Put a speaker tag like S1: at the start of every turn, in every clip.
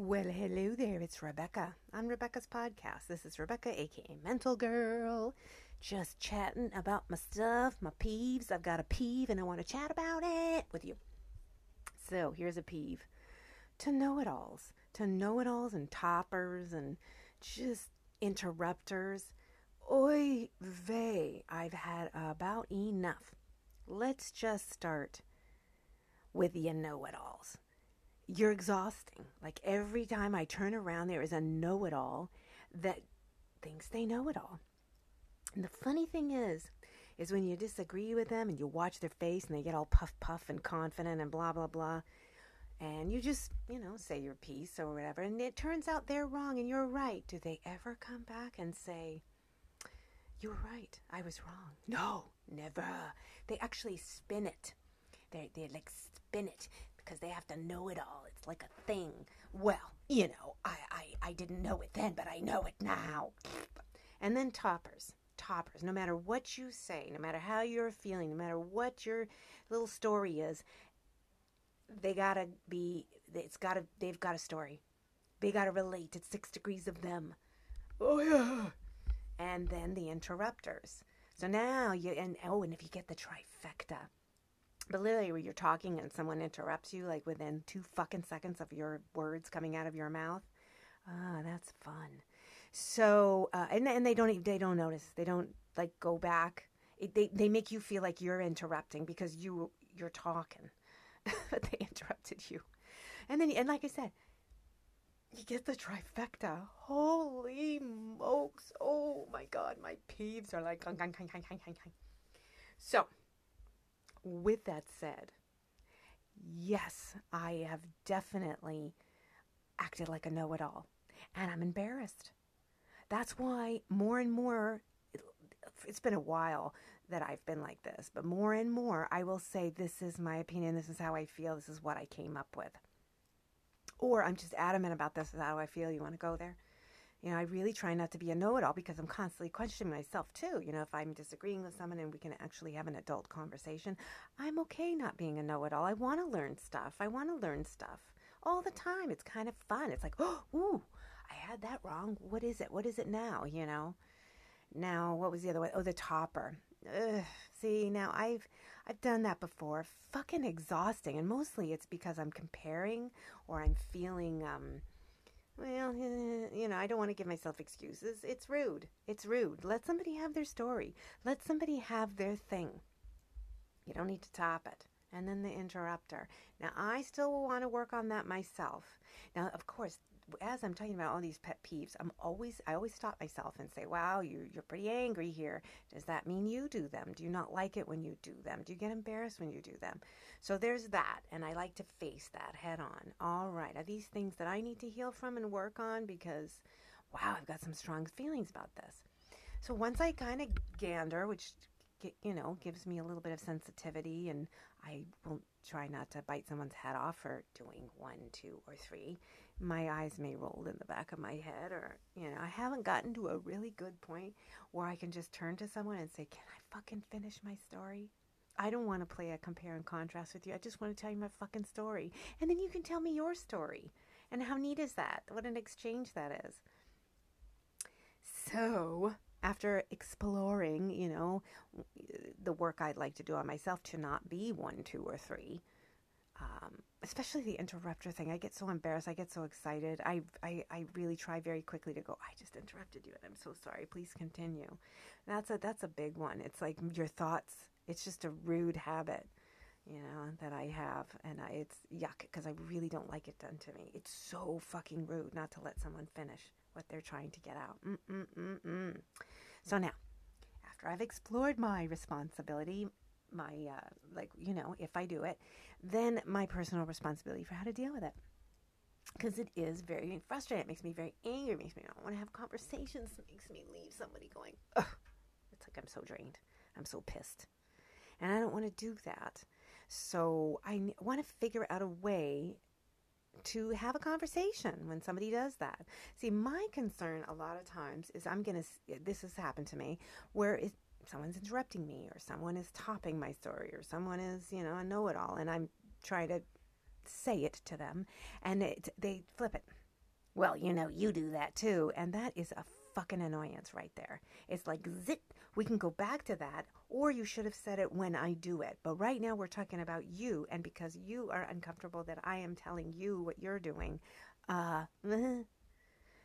S1: Well, hello there. It's Rebecca on Rebecca's podcast. This is Rebecca, aka Mental Girl, just chatting about my stuff, my peeves. I've got a peeve and I want to chat about it with you. So, here's a peeve to know it alls, to know it alls and toppers and just interrupters. Oy vey, I've had about enough. Let's just start with you know it alls you're exhausting. Like every time I turn around, there is a know it all that thinks they know it all. And the funny thing is, is when you disagree with them and you watch their face and they get all puff puff and confident and blah blah blah, and you just you know say your piece or whatever, and it turns out they're wrong and you're right. Do they ever come back and say? You were right. I was wrong. No, never. They actually spin it. They they like spin it because they have to know it all. It's like a thing. Well, you know, I, I, I didn't know it then, but I know it now. And then toppers. Toppers. No matter what you say, no matter how you're feeling, no matter what your little story is, they gotta be, it's gotta, they've got a story. They gotta relate. It's six degrees of them. Oh, yeah. And then the interrupters. So now you, and oh, and if you get the trifecta, but literally, when you're talking and someone interrupts you, like within two fucking seconds of your words coming out of your mouth, ah, that's fun. So, uh, and and they don't even, they don't notice. They don't like go back. It, they they make you feel like you're interrupting because you you're talking, but they interrupted you. And then and like I said, you get the trifecta. Holy smokes! Oh my god, my peeves are like. So with that said, yes, I have definitely acted like a know it all, and I'm embarrassed. That's why more and more, it's been a while that I've been like this, but more and more I will say, This is my opinion, this is how I feel, this is what I came up with. Or I'm just adamant about this, is how I feel, you want to go there? You know, I really try not to be a know it all because I'm constantly questioning myself too. You know, if I'm disagreeing with someone and we can actually have an adult conversation, I'm okay not being a know it all. I want to learn stuff. I want to learn stuff all the time. It's kind of fun. It's like, oh, ooh, I had that wrong. What is it? What is it now? You know? Now, what was the other one? Oh, the topper. Ugh, see, now I've I've done that before. Fucking exhausting, and mostly it's because I'm comparing or I'm feeling um well, eh, you know, I don't want to give myself excuses. It's rude. It's rude. Let somebody have their story. Let somebody have their thing. You don't need to top it. And then the interrupter. Now, I still want to work on that myself. Now, of course, as I'm talking about all these pet peeves, I'm always I always stop myself and say, "Wow, you you're pretty angry here. Does that mean you do them? Do you not like it when you do them? Do you get embarrassed when you do them?" So there's that, and I like to face that head on. All right, are these things that I need to heal from and work on because wow, I've got some strong feelings about this. So once I kind of gander, which you know gives me a little bit of sensitivity, and I will try not to bite someone's head off for doing one, two, or three my eyes may roll in the back of my head or you know i haven't gotten to a really good point where i can just turn to someone and say can i fucking finish my story? I don't want to play a compare and contrast with you. I just want to tell you my fucking story. And then you can tell me your story. And how neat is that? What an exchange that is. So after exploring you know the work i'd like to do on myself to not be one two or three especially the interrupter thing. I get so embarrassed. I get so excited. I, I, I really try very quickly to go, I just interrupted you and I'm so sorry. Please continue. That's a, that's a big one. It's like your thoughts. It's just a rude habit, you know, that I have. And I, it's yuck because I really don't like it done to me. It's so fucking rude not to let someone finish what they're trying to get out. Mm-mm-mm-mm. So now, after I've explored my responsibility, my uh, like you know if i do it then my personal responsibility for how to deal with it. Because it is very frustrating. It makes me very angry. It makes me not want to have conversations. It makes me leave somebody going Ugh. it's like i'm so drained. I'm so pissed. And i don't want to do that. So i want to figure out a way to have a conversation when somebody does that. See, my concern a lot of times is I'm going to, this has happened to me, where it, someone's interrupting me or someone is topping my story or someone is, you know, a know it all and I'm trying to say it to them and it, they flip it. well, you know, you do that too. And that is a fucking annoyance right there. It's like zit. We can go back to that, or you should have said it when I do it. But right now we're talking about you, and because you are uncomfortable that I am telling you what you're doing, uh,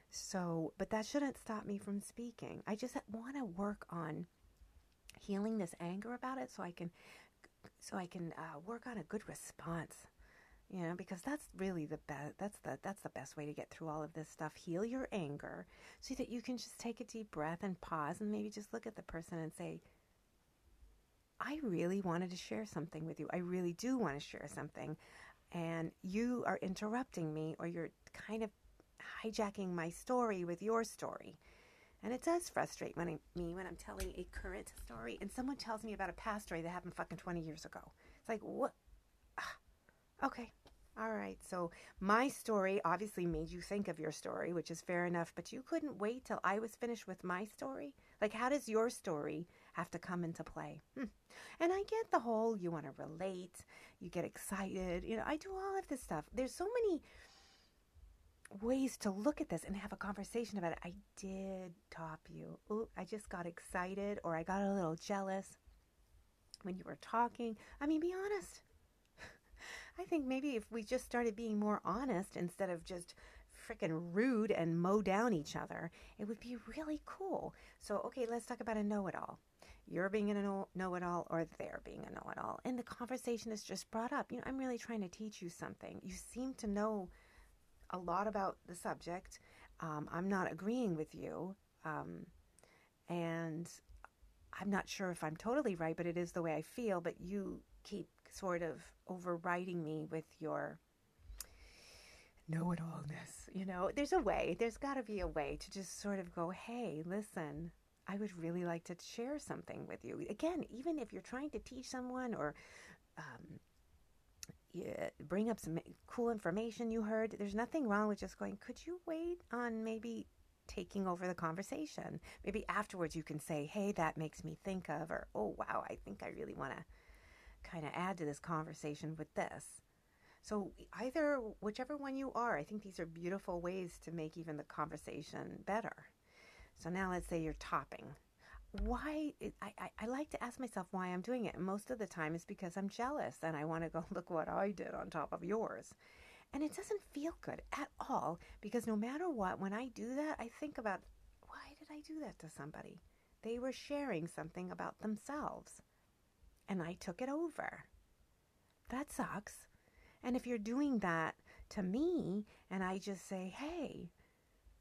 S1: so, but that shouldn't stop me from speaking. I just want to work on healing this anger about it, so I can, so I can uh, work on a good response you know because that's really the best that's the that's the best way to get through all of this stuff. Heal your anger so that you can just take a deep breath and pause and maybe just look at the person and say i really wanted to share something with you. I really do want to share something and you are interrupting me or you're kind of hijacking my story with your story and it does frustrate me when I'm telling a current story and someone tells me about a past story that happened fucking 20 years ago. It's like, what? Ah, okay, all right, so my story obviously made you think of your story, which is fair enough, but you couldn't wait till I was finished with my story? Like, how does your story have to come into play? Hmm. And I get the whole you want to relate, you get excited. You know, I do all of this stuff. There's so many ways to look at this and have a conversation about it. I did top you. Ooh, I just got excited or I got a little jealous when you were talking. I mean, be honest. I think maybe if we just started being more honest instead of just freaking rude and mow down each other, it would be really cool. So, okay, let's talk about a know it all. You're being a know it all, or they're being a know it all. And the conversation is just brought up. You know, I'm really trying to teach you something. You seem to know a lot about the subject. Um, I'm not agreeing with you. Um, and I'm not sure if I'm totally right, but it is the way I feel. But you keep sort of overriding me with your know it allness. You know, there's a way, there's got to be a way to just sort of go, hey, listen, I would really like to share something with you. Again, even if you're trying to teach someone or um, bring up some cool information you heard, there's nothing wrong with just going, could you wait on maybe taking over the conversation? Maybe afterwards you can say, hey, that makes me think of, or oh, wow, I think I really want to kind of add to this conversation with this. So, either whichever one you are, I think these are beautiful ways to make even the conversation better. So, now let's say you're topping. Why? I, I, I like to ask myself why I'm doing it. And most of the time is because I'm jealous and I want to go look what I did on top of yours. And it doesn't feel good at all because no matter what, when I do that, I think about why did I do that to somebody? They were sharing something about themselves and I took it over. That sucks. And if you're doing that to me and I just say, hey,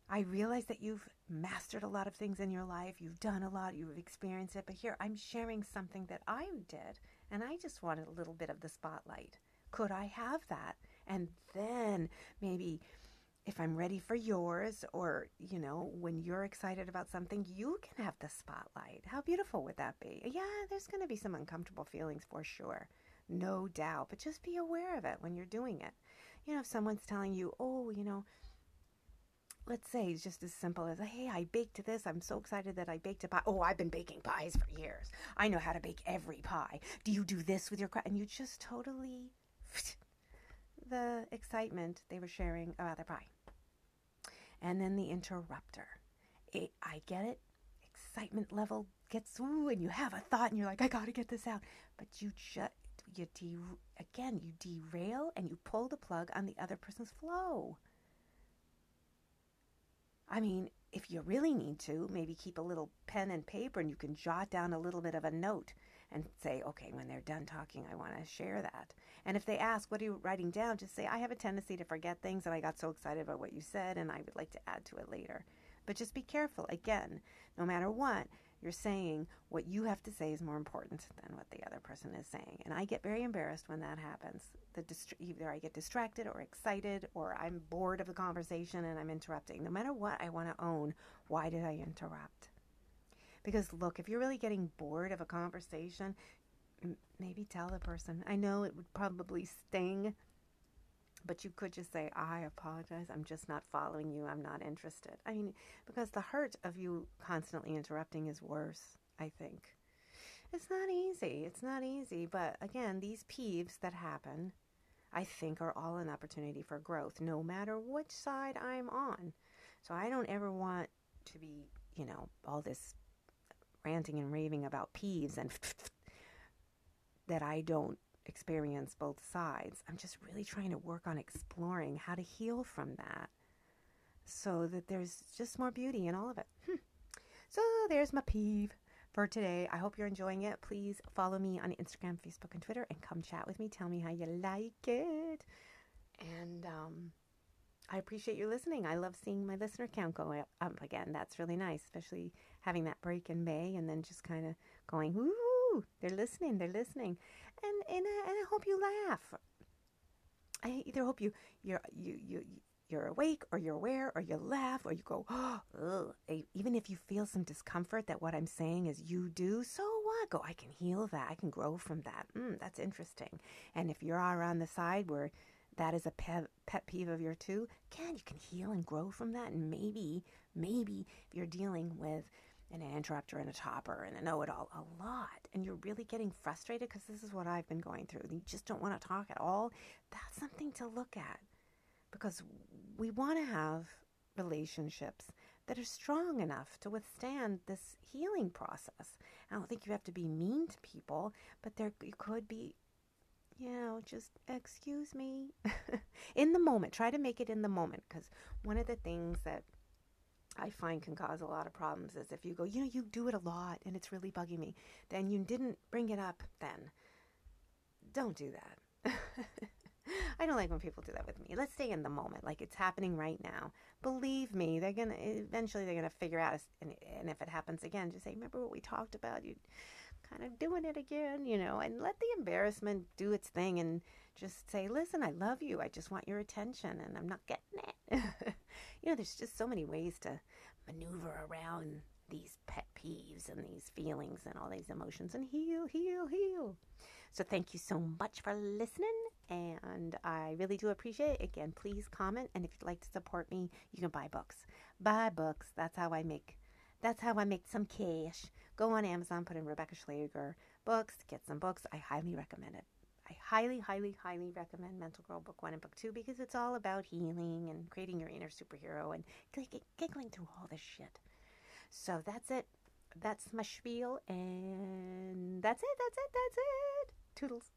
S1: I realize that you've mastered a lot of things in your life, you've done a lot, you've experienced it, but here I'm sharing something that I did and I just wanted a little bit of the spotlight. Could I have that? And then maybe if I'm ready for yours, or, you know, when you're excited about something, you can have the spotlight. How beautiful would that be? Yeah, there's going to be some uncomfortable feelings for sure. No doubt. But just be aware of it when you're doing it. You know, if someone's telling you, oh, you know, let's say it's just as simple as, hey, I baked this. I'm so excited that I baked a pie. Oh, I've been baking pies for years. I know how to bake every pie. Do you do this with your cra-? And you just totally the excitement they were sharing about their pie. And then the interrupter. It, I get it. Excitement level gets ooh, and you have a thought, and you're like, I got to get this out. But you just you de- again you derail and you pull the plug on the other person's flow. I mean, if you really need to, maybe keep a little pen and paper and you can jot down a little bit of a note and say, okay, when they're done talking, I want to share that. And if they ask, what are you writing down? Just say, I have a tendency to forget things and I got so excited about what you said and I would like to add to it later. But just be careful. Again, no matter what, you're saying what you have to say is more important than what the other person is saying. And I get very embarrassed when that happens. The dist- either I get distracted or excited or I'm bored of the conversation and I'm interrupting. No matter what, I want to own why did I interrupt? Because look, if you're really getting bored of a conversation, maybe tell the person. I know it would probably sting, but you could just say, I apologize. I'm just not following you. I'm not interested. I mean, because the hurt of you constantly interrupting is worse, I think. It's not easy. It's not easy. But again, these peeves that happen, I think are all an opportunity for growth, no matter which side I'm on. So I don't ever want to be, you know, all this ranting and raving about peeves and that I don't experience both sides. I'm just really trying to work on exploring how to heal from that so that there's just more beauty in all of it. Hmm. So there's my peeve for today. I hope you're enjoying it. Please follow me on Instagram, Facebook, and Twitter and come chat with me. Tell me how you like it. And um, I appreciate you listening. I love seeing my listener count go up again. That's really nice, especially having that break in May and then just kind of going, they're listening, they're listening. And, and, uh, and I hope you laugh. I either hope you, you're, you, you, you're awake or you're aware or you laugh or you go, oh, ugh. even if you feel some discomfort that what I'm saying is you do, so what? Go, I can heal that. I can grow from that. Mm, that's interesting. And if you're on the side where that is a pet, pet peeve of your too, can you can heal and grow from that. And maybe, maybe if you're dealing with an interrupter and a topper and a know-it-all a lot and you're really getting frustrated because this is what I've been going through. You just don't want to talk at all. That's something to look at because we want to have relationships that are strong enough to withstand this healing process. I don't think you have to be mean to people, but there you could be you know, just excuse me. in the moment, try to make it in the moment because one of the things that I find can cause a lot of problems is if you go, you know, you do it a lot and it's really bugging me, then you didn't bring it up then. Don't do that. I don't like when people do that with me. Let's stay in the moment, like it's happening right now. Believe me, they're gonna eventually they're gonna figure out. And, and if it happens again, just say, "Remember what we talked about? You kind of doing it again, you know." And let the embarrassment do its thing, and just say, "Listen, I love you. I just want your attention, and I'm not getting it." you know, there's just so many ways to maneuver around these pet peeves and these feelings and all these emotions and heal, heal, heal. So thank you so much for listening and I really do appreciate it. Again, please comment and if you'd like to support me, you can buy books. Buy books. That's how I make that's how I make some cash. Go on Amazon, put in Rebecca Schlager books, get some books. I highly recommend it. I highly, highly, highly recommend Mental Girl Book 1 and Book 2 because it's all about healing and creating your inner superhero and giggling through all this shit. So that's it. That's my spiel, and that's it, that's it, that's it. Toodles.